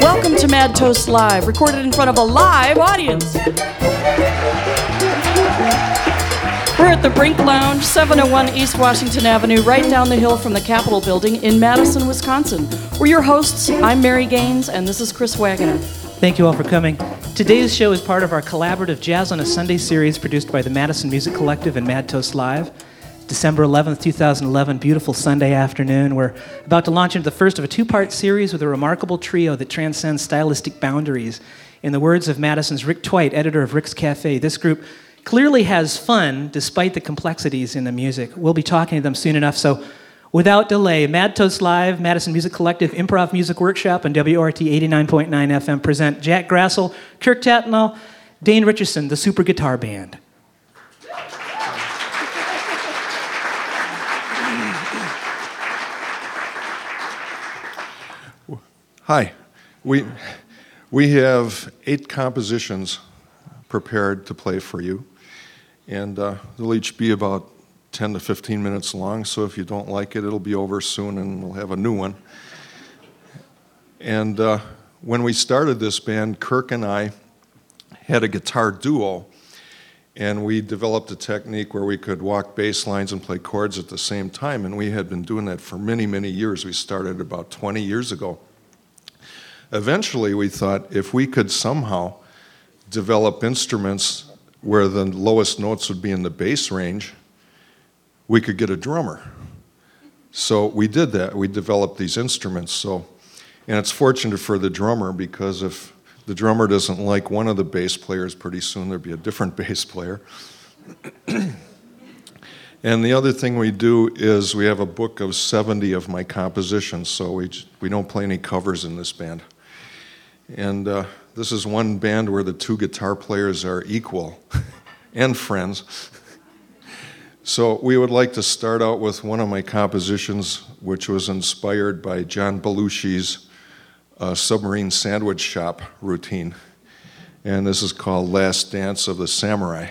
Welcome to Mad Toast Live, recorded in front of a live audience. We're at the Brink Lounge, 701 East Washington Avenue, right down the hill from the Capitol Building in Madison, Wisconsin. We're your hosts. I'm Mary Gaines, and this is Chris Wagoner. Thank you all for coming. Today's show is part of our collaborative Jazz on a Sunday series produced by the Madison Music Collective and Mad Toast Live. December 11th, 2011, beautiful Sunday afternoon. We're about to launch into the first of a two part series with a remarkable trio that transcends stylistic boundaries. In the words of Madison's Rick Twite, editor of Rick's Cafe, this group clearly has fun despite the complexities in the music. We'll be talking to them soon enough, so without delay, Mad Toast Live, Madison Music Collective Improv Music Workshop, and WORT 89.9 FM present Jack Grassel, Kirk Tatnall, Dane Richardson, the Super Guitar Band. Hi. We, we have eight compositions prepared to play for you, and uh, they'll each be about 10 to 15 minutes long, so if you don't like it, it'll be over soon and we'll have a new one. And uh, when we started this band, Kirk and I had a guitar duo, and we developed a technique where we could walk bass lines and play chords at the same time, and we had been doing that for many, many years. We started about 20 years ago. Eventually, we thought if we could somehow develop instruments where the lowest notes would be in the bass range, we could get a drummer. So we did that. We developed these instruments. So, and it's fortunate for the drummer because if the drummer doesn't like one of the bass players, pretty soon there'll be a different bass player. and the other thing we do is we have a book of 70 of my compositions, so we, we don't play any covers in this band. And uh, this is one band where the two guitar players are equal and friends. so we would like to start out with one of my compositions, which was inspired by John Belushi's uh, submarine sandwich shop routine. And this is called Last Dance of the Samurai.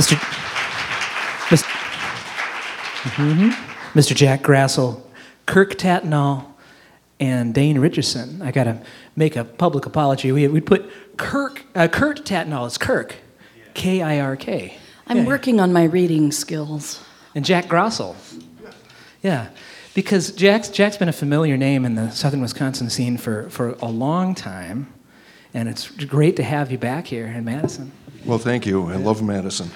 Mr. Mr. Mhm. Mr. Jack Grassel, Kirk Tatnall, and Dane Richardson. I got to make a public apology. We we put Kirk uh, Kurt Tatnall. It's Kirk, K I R K. I'm Yeah. working on my reading skills. And Jack Grossel. Yeah, because Jack's, Jack's been a familiar name in the southern Wisconsin scene for, for a long time, and it's great to have you back here in Madison. Well, thank you. I love Madison.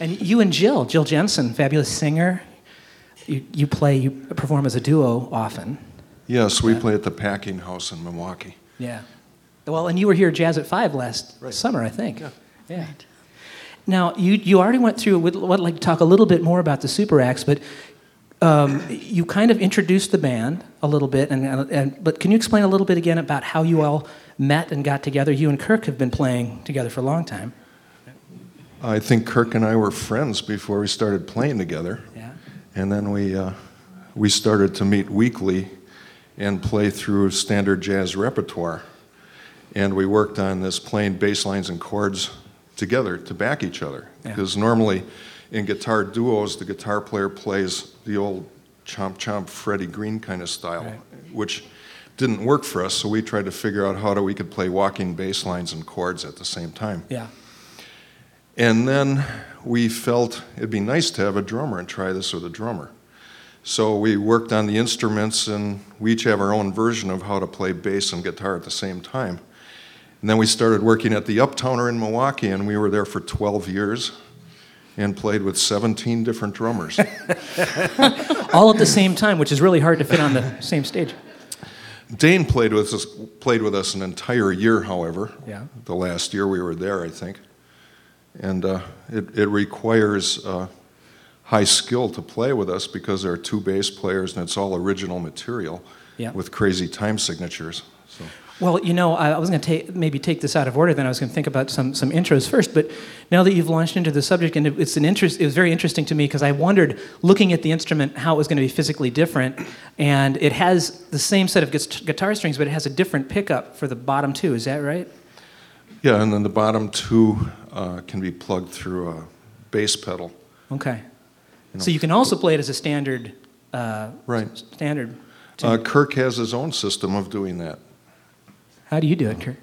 And you and Jill, Jill Jensen, fabulous singer. You, you play, you perform as a duo often. Yes, we play at the Packing House in Milwaukee. Yeah. Well, and you were here at Jazz at Five last summer, I think. Yeah. Yeah. Now, you, you already went through, would, would like to talk a little bit more about the Super Acts, but um, you kind of introduced the band a little bit, and, and, but can you explain a little bit again about how you all met and got together? You and Kirk have been playing together for a long time. I think Kirk and I were friends before we started playing together. Yeah. And then we, uh, we started to meet weekly and play through standard jazz repertoire. And we worked on this playing bass lines and chords together to back each other. Yeah. Because normally in guitar duos, the guitar player plays the old chomp chomp Freddie Green kind of style, Right. which didn't work for us. So we tried to figure out how do we could play walking bass lines and chords at the same time. Yeah. And then we felt it'd be nice to have a drummer and try this with a drummer. So we worked on the instruments, and we each have our own version of how to play bass and guitar at the same time. And then we started working at the Uptowner in Milwaukee, and we were there for 12 years and played with 17 different drummers. All at the same time, which is really hard to fit on the same stage. Dane played with us played with us an entire year, however. Yeah. The last year we were there, I think. And uh, it, it requires uh, high skill to play with us because there are two bass players and it's all original material Yeah. with crazy time signatures. Well, you know, I I was going to take maybe take this out of order. Then I was going to think about some some intros first. But now that you've launched into the subject, and it- it's an interest, it was very interesting to me because I wondered, looking at the instrument, how it was going to be physically different. And it has the same set of guitar strings, but it has a different pickup for the bottom two. Is that right? yeah, and then the bottom two uh, can be plugged through a bass pedal. Okay. You So you can also play it as a standard. Uh, Right. Standard. Uh, Kirk has his own system of doing that. How do you do it, Kurt?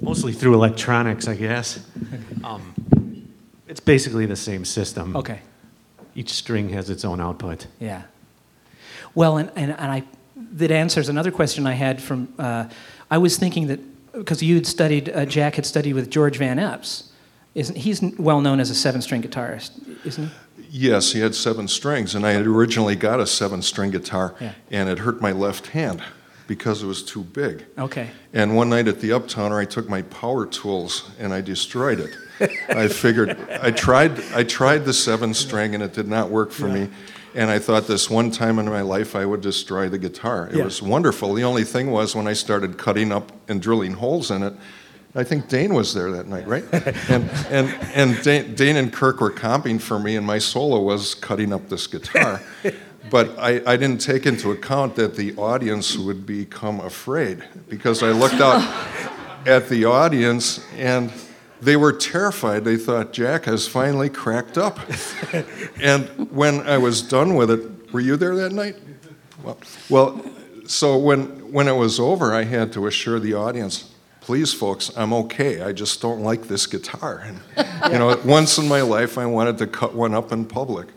Mostly through electronics, I guess. Um, it's basically the same system. Okay. Each string has its own output. Yeah. Well, and, and, and I, that answers another question I had from, uh, I was thinking that, because you'd studied, uh, Jack had studied with George Van Eps. Isn't, he's well known as a seven string guitarist, isn't he? Yes, he had seven strings, and I had originally got a seven string guitar, Yeah. and it hurt my left hand because it was too big. Okay. And one night at the Uptowner, I took my power tools and I destroyed it. I figured I tried I tried the seven string and it did not work for me. And I thought this one time in my life I would destroy the guitar. It Yeah. was wonderful. The only thing was when I started cutting up and drilling holes in it, I think Dane was there that night, right? and and and Dane, Dane and Kirk were comping for me, and my solo was cutting up this guitar. But I, I didn't take into account that the audience would become afraid because I looked out at the audience and they were terrified. They thought Jack has finally cracked up. and when I was done with it, were you there that night? Well, well so when, when it was over, I had to assure the audience, please, folks, I'm okay. I just don't like this guitar. And, you know, once in my life, I wanted to cut one up in public.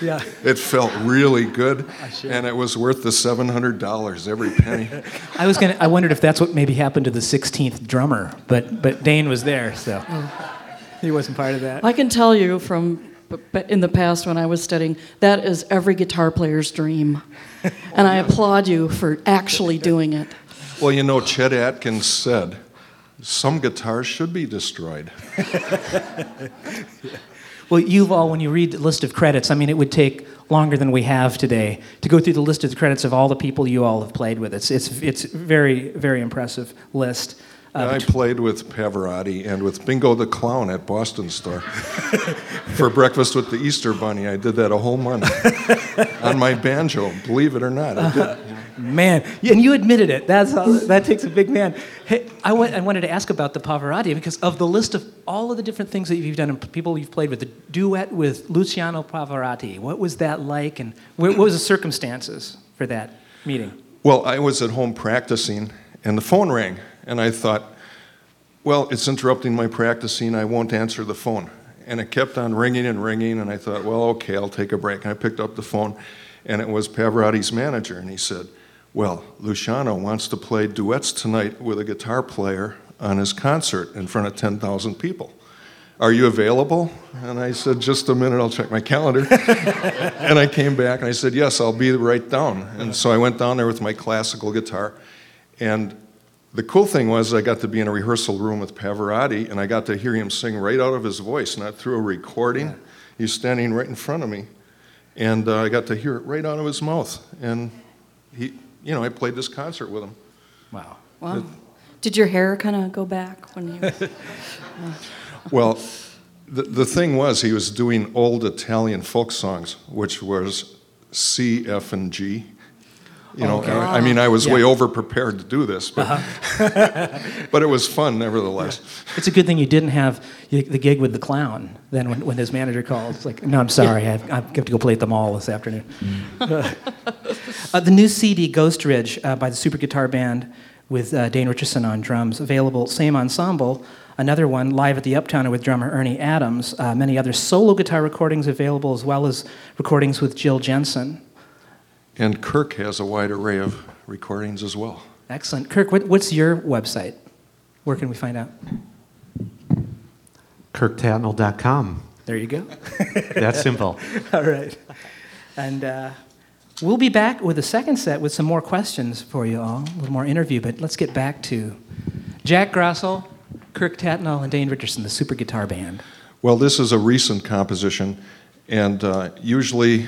Yeah. It felt really good, and it was worth the $700, every penny. I was gonna. I wondered if that's what maybe happened to the 16th drummer, but but Dane was there, so mm. he wasn't part of that. I can tell you from b- b- in the past when I was studying, that is every guitar player's dream. And I applaud you for actually doing it. Well, you know, Chet Atkins said, some guitars should be destroyed. Well, you've all, when you read the list of credits, I mean, it would take longer than we have today to go through the list of the credits of all the people you all have played with. It's it's it's very very impressive list. Uh, I played with Pavarotti and with Bingo the Clown at Boston Store for breakfast with the Easter Bunny. I did that a whole month on my banjo, believe it or not. I did. Man, and you admitted it. That's that takes a big man. Hey, I, went, I wanted to ask about the Pavarotti because of the list of all of the different things that you've done and people you've played with, the duet with Luciano Pavarotti. What was that like, and what was the circumstances for that meeting? Well, I was at home practicing, and the phone rang, and I thought, well, it's interrupting my practicing. I won't answer the phone. And it kept on ringing and ringing, and I thought, well, okay, I'll take a break. And I picked up the phone, and it was Pavarotti's manager, and he said, well, Luciano wants to play duets tonight with a guitar player on his concert in front of 10,000 people. Are you available? And I said, Just a minute, I'll check my calendar. and I came back and I said, Yes, I'll be right down. And so I went down there with my classical guitar. And the cool thing was, I got to be in a rehearsal room with Pavarotti and I got to hear him sing right out of his voice, not through a recording. He's standing right in front of me. And uh, I got to hear it right out of his mouth. And he, you know, I played this concert with him. Wow. Wow. Did your hair kind of go back when you? Well, the, the thing was, he was doing old Italian folk songs, which was C, F, and G. You know, Okay. I, I mean, I was way Yeah. over prepared to do this, but, but it was fun nevertheless. It's a good thing you didn't have the gig with the clown. Then when, when his manager called, it's like, no, I'm sorry, I, have, I have to go play at the mall this afternoon. uh, the new CD, Ghost Ridge, uh, by the Super Guitar Band with uh, Dane Richardson on drums, available, same ensemble. Another one, live at the Uptowner with drummer Ernie Adams. Uh, many other solo guitar recordings available, as well as recordings with Jill Jensen. And Kirk has a wide array of recordings as well. Excellent. Kirk, what, what's your website? Where can we find out? KirkTatnall.com. There you go. That's simple. All right. And uh, we'll be back with a second set with some more questions for you all, a little more interview, but let's get back to Jack Grossel, Kirk Tatnall, and Dane Richardson, the Super Guitar Band. Well, this is a recent composition, and uh, usually,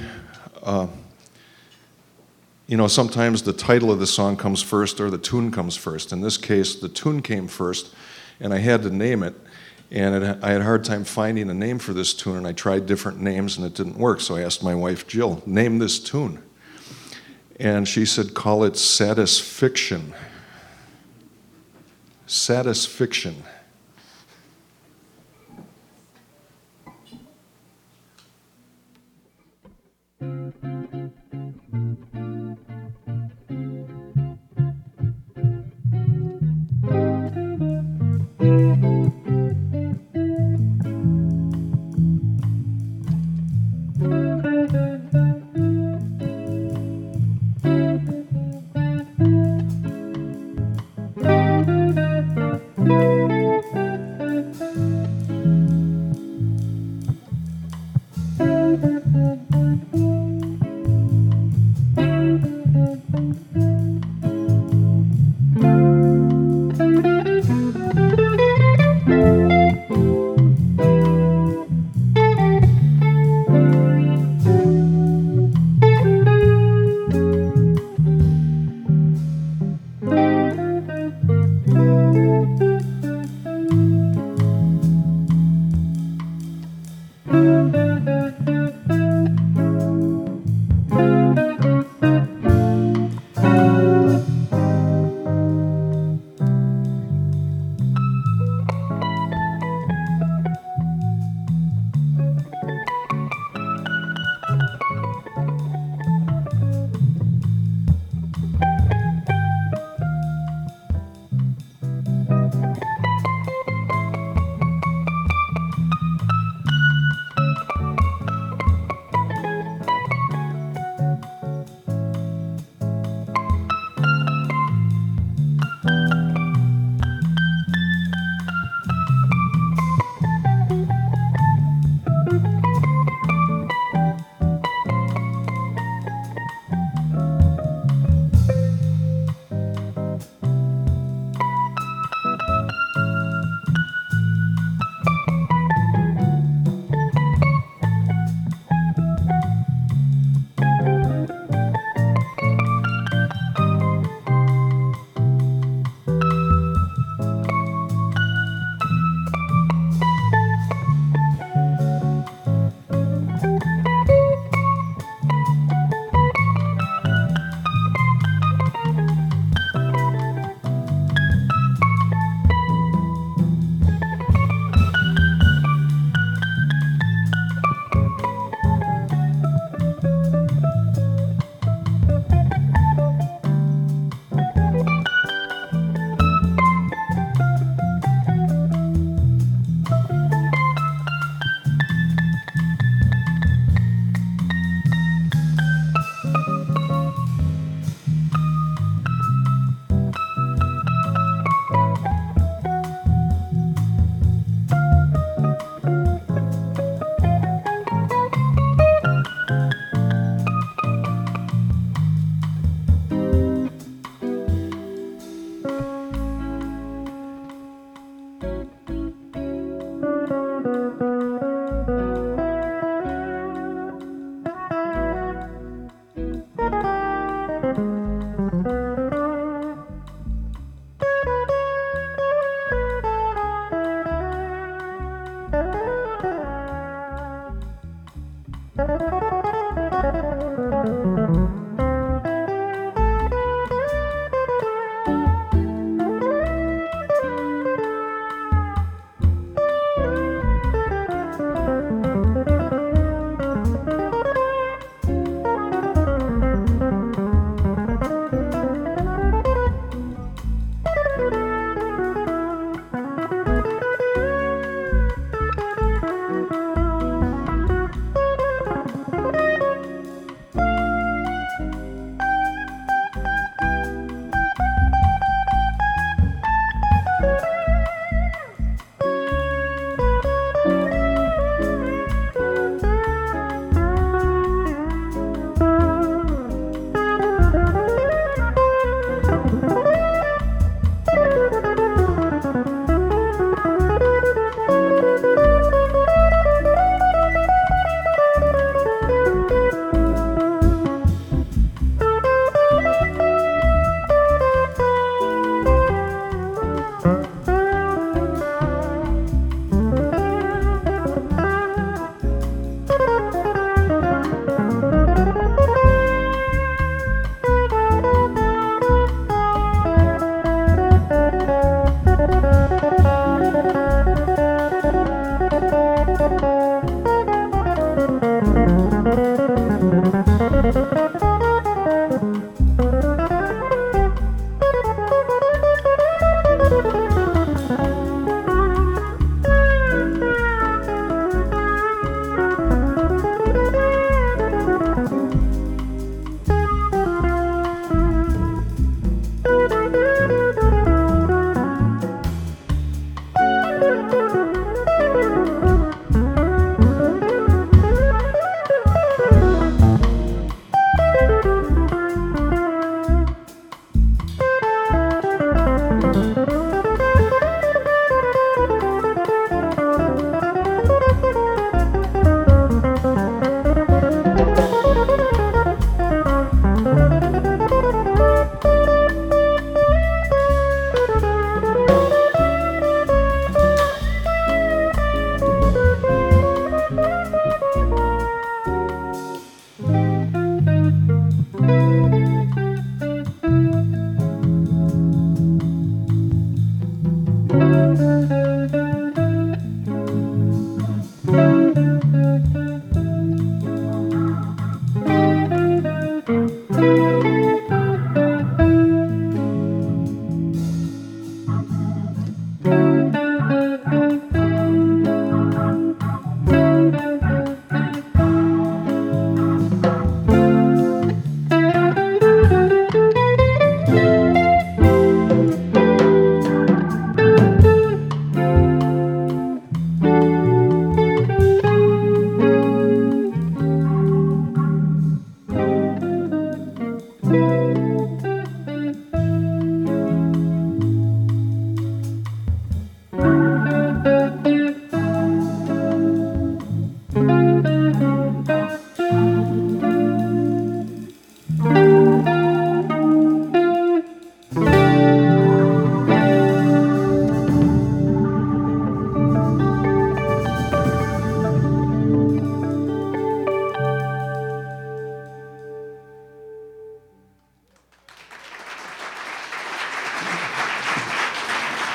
uh, you know, sometimes the title of the song comes first or the tune comes first. In this case, the tune came first, and I had to name it. And it, I had a hard time finding a name for this tune, and I tried different names, and it didn't work. So I asked my wife, Jill, name this tune. And she said, call it Satisfiction. Satisfiction.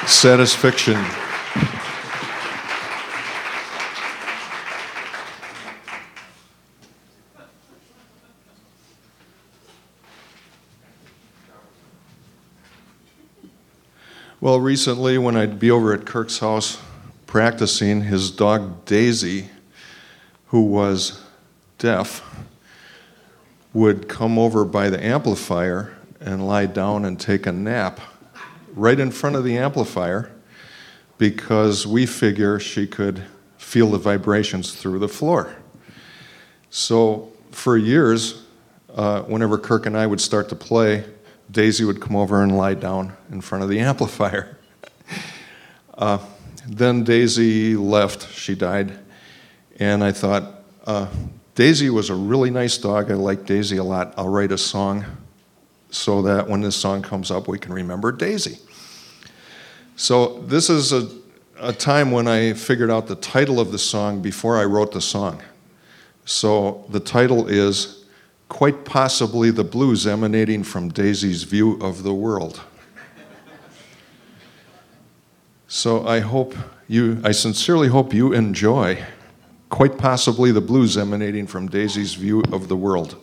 Satisfaction. Well, recently, when I'd be over at Kirk's house practicing, his dog Daisy, who was deaf, would come over by the amplifier and lie down and take a nap right in front of the amplifier because we figure she could feel the vibrations through the floor. So, for years, uh, whenever Kirk and I would start to play, Daisy would come over and lie down in front of the amplifier. uh, then Daisy left, she died, and I thought, uh, Daisy was a really nice dog. I like Daisy a lot. I'll write a song so that when this song comes up, we can remember Daisy. So, this is a, a time when I figured out the title of the song before I wrote the song. So, the title is Quite Possibly the Blues Emanating from Daisy's View of the World. So, I hope you, I sincerely hope you enjoy quite possibly the blues emanating from Daisy's view of the world.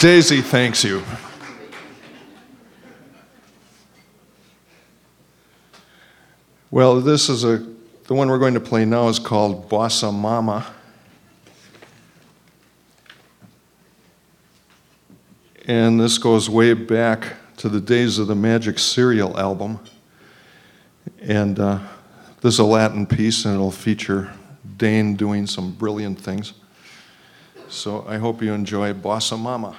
Daisy thanks you. Well, this is a, the one we're going to play now is called Bossa Mama. And this goes way back to the days of the Magic Serial album. And uh, this is a Latin piece, and it'll feature Dane doing some brilliant things. So I hope you enjoy Bossa Mama.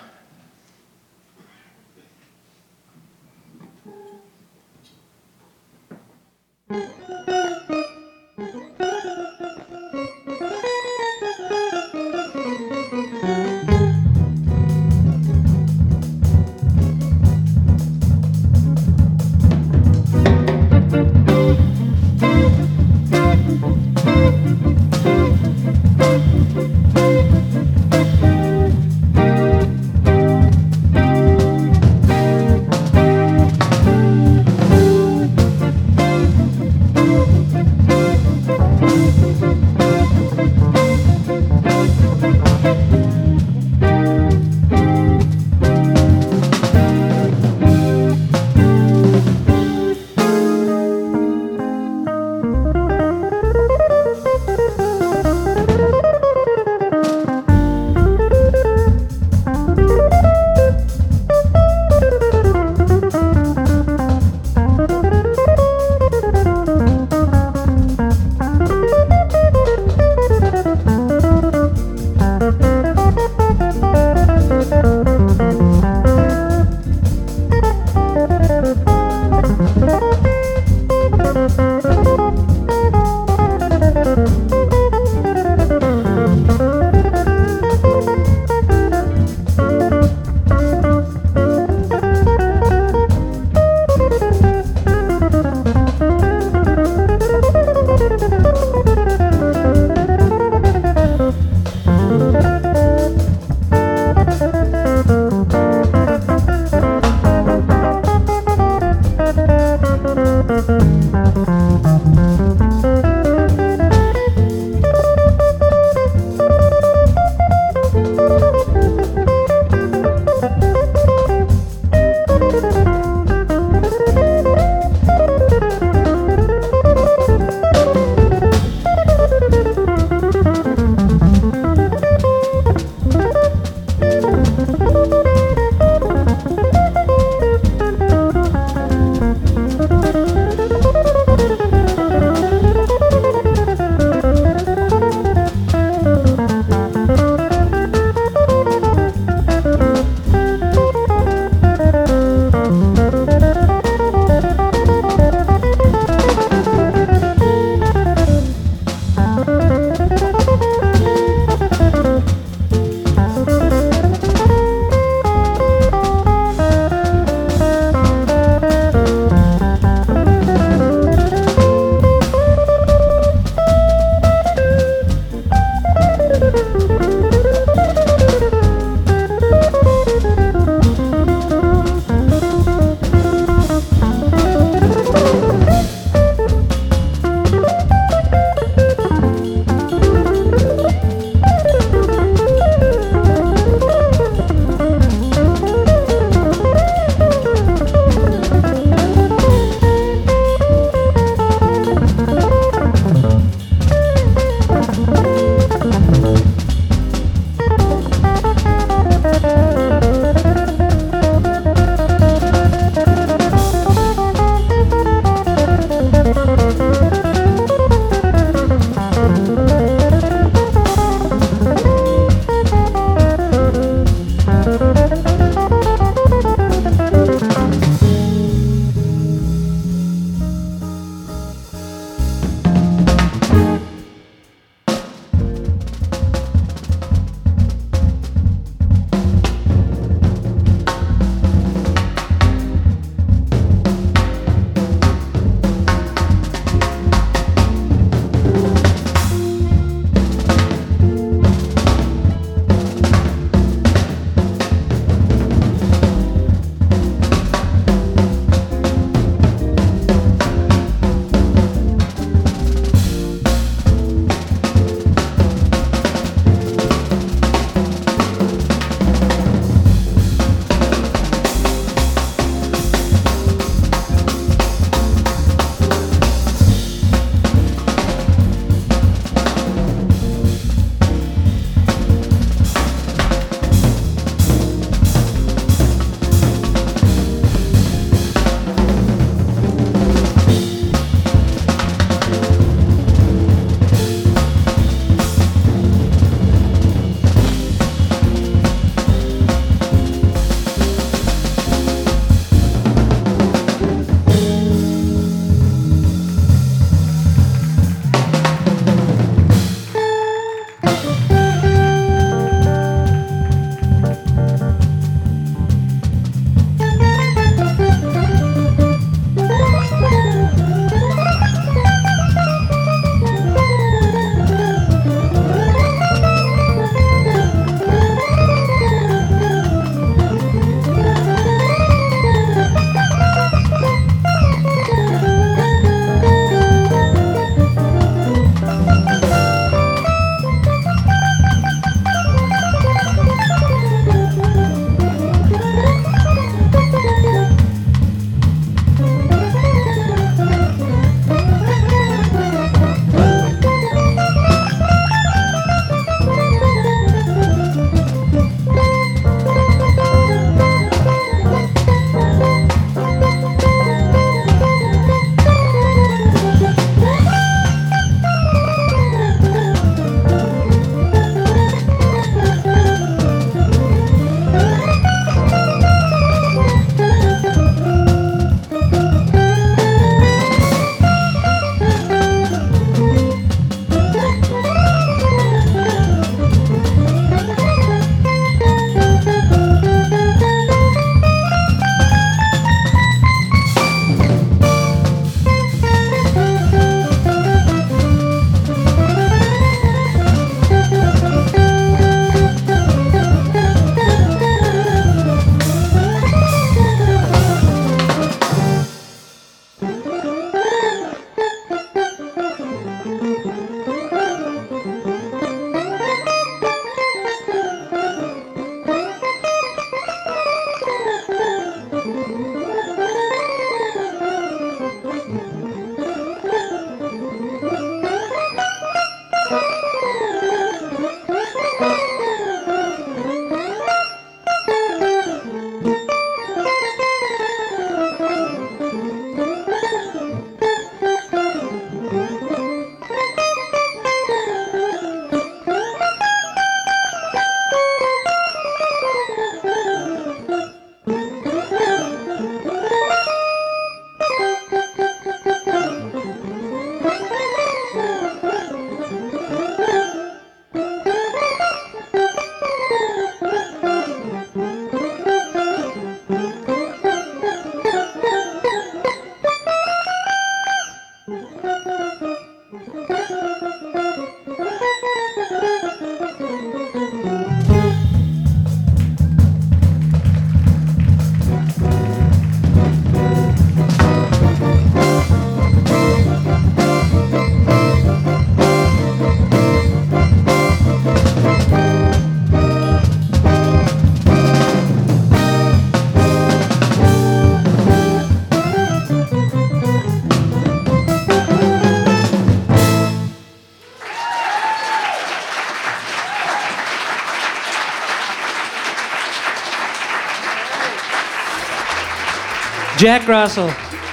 Jack Grassel,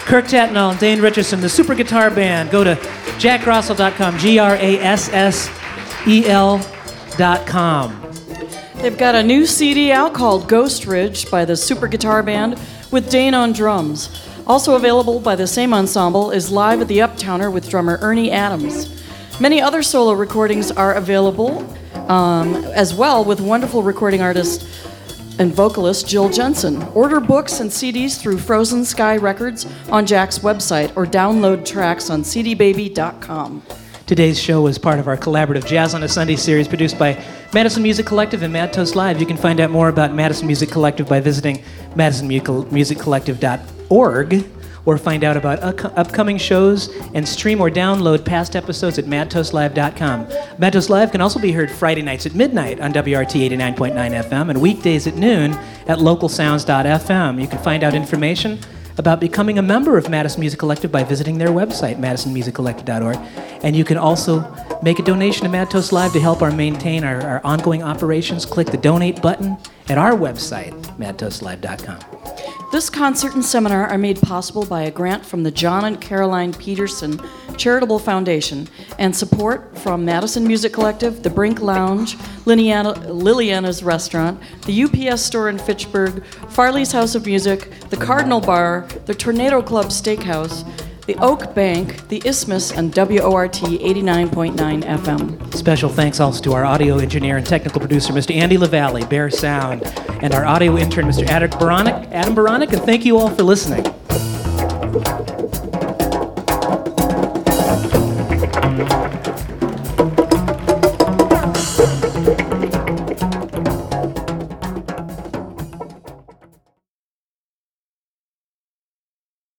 Kirk Tatnall, and Dane Richardson, the Super Guitar Band. Go to jackgrassel.com, G R A S S E L.com. They've got a new CD out called Ghost Ridge by the Super Guitar Band with Dane on drums. Also available by the same ensemble is Live at the Uptowner with drummer Ernie Adams. Many other solo recordings are available um, as well with wonderful recording artist and vocalist Jill Jensen. Order books and CDs through Frozen Sky Records on Jack's website or download tracks on cdbaby.com. Today's show is part of our collaborative Jazz on a Sunday series produced by Madison Music Collective and Mad Toast Live. You can find out more about Madison Music Collective by visiting madisonmusiccollective.org or find out about up- upcoming shows and stream or download past episodes at madtoastlive.com. Mad Live can also be heard Friday nights at midnight on WORT 89.9 FM and weekdays at noon at localsounds.fm. You can find out information about becoming a member of Madison Music Collective by visiting their website, madisonmusiccollective.org. And you can also make a donation to Mad Live to help our maintain our, our ongoing operations. Click the donate button at our website, madtoastlive.com. This concert and seminar are made possible by a grant from the John and Caroline Peterson Charitable Foundation and support from Madison Music Collective, the Brink Lounge, Liliana, Liliana's Restaurant, the UPS store in Fitchburg, Farley's House of Music, the Cardinal Bar, the Tornado Club Steakhouse, the Oak Bank, the Isthmus, and WORT 89.9 FM. Special thanks also to our audio engineer and technical producer, Mr. Andy LaValle, Bear Sound, and our audio intern, Mr. Adam Baronic. Adam Baronic, and thank you all for listening.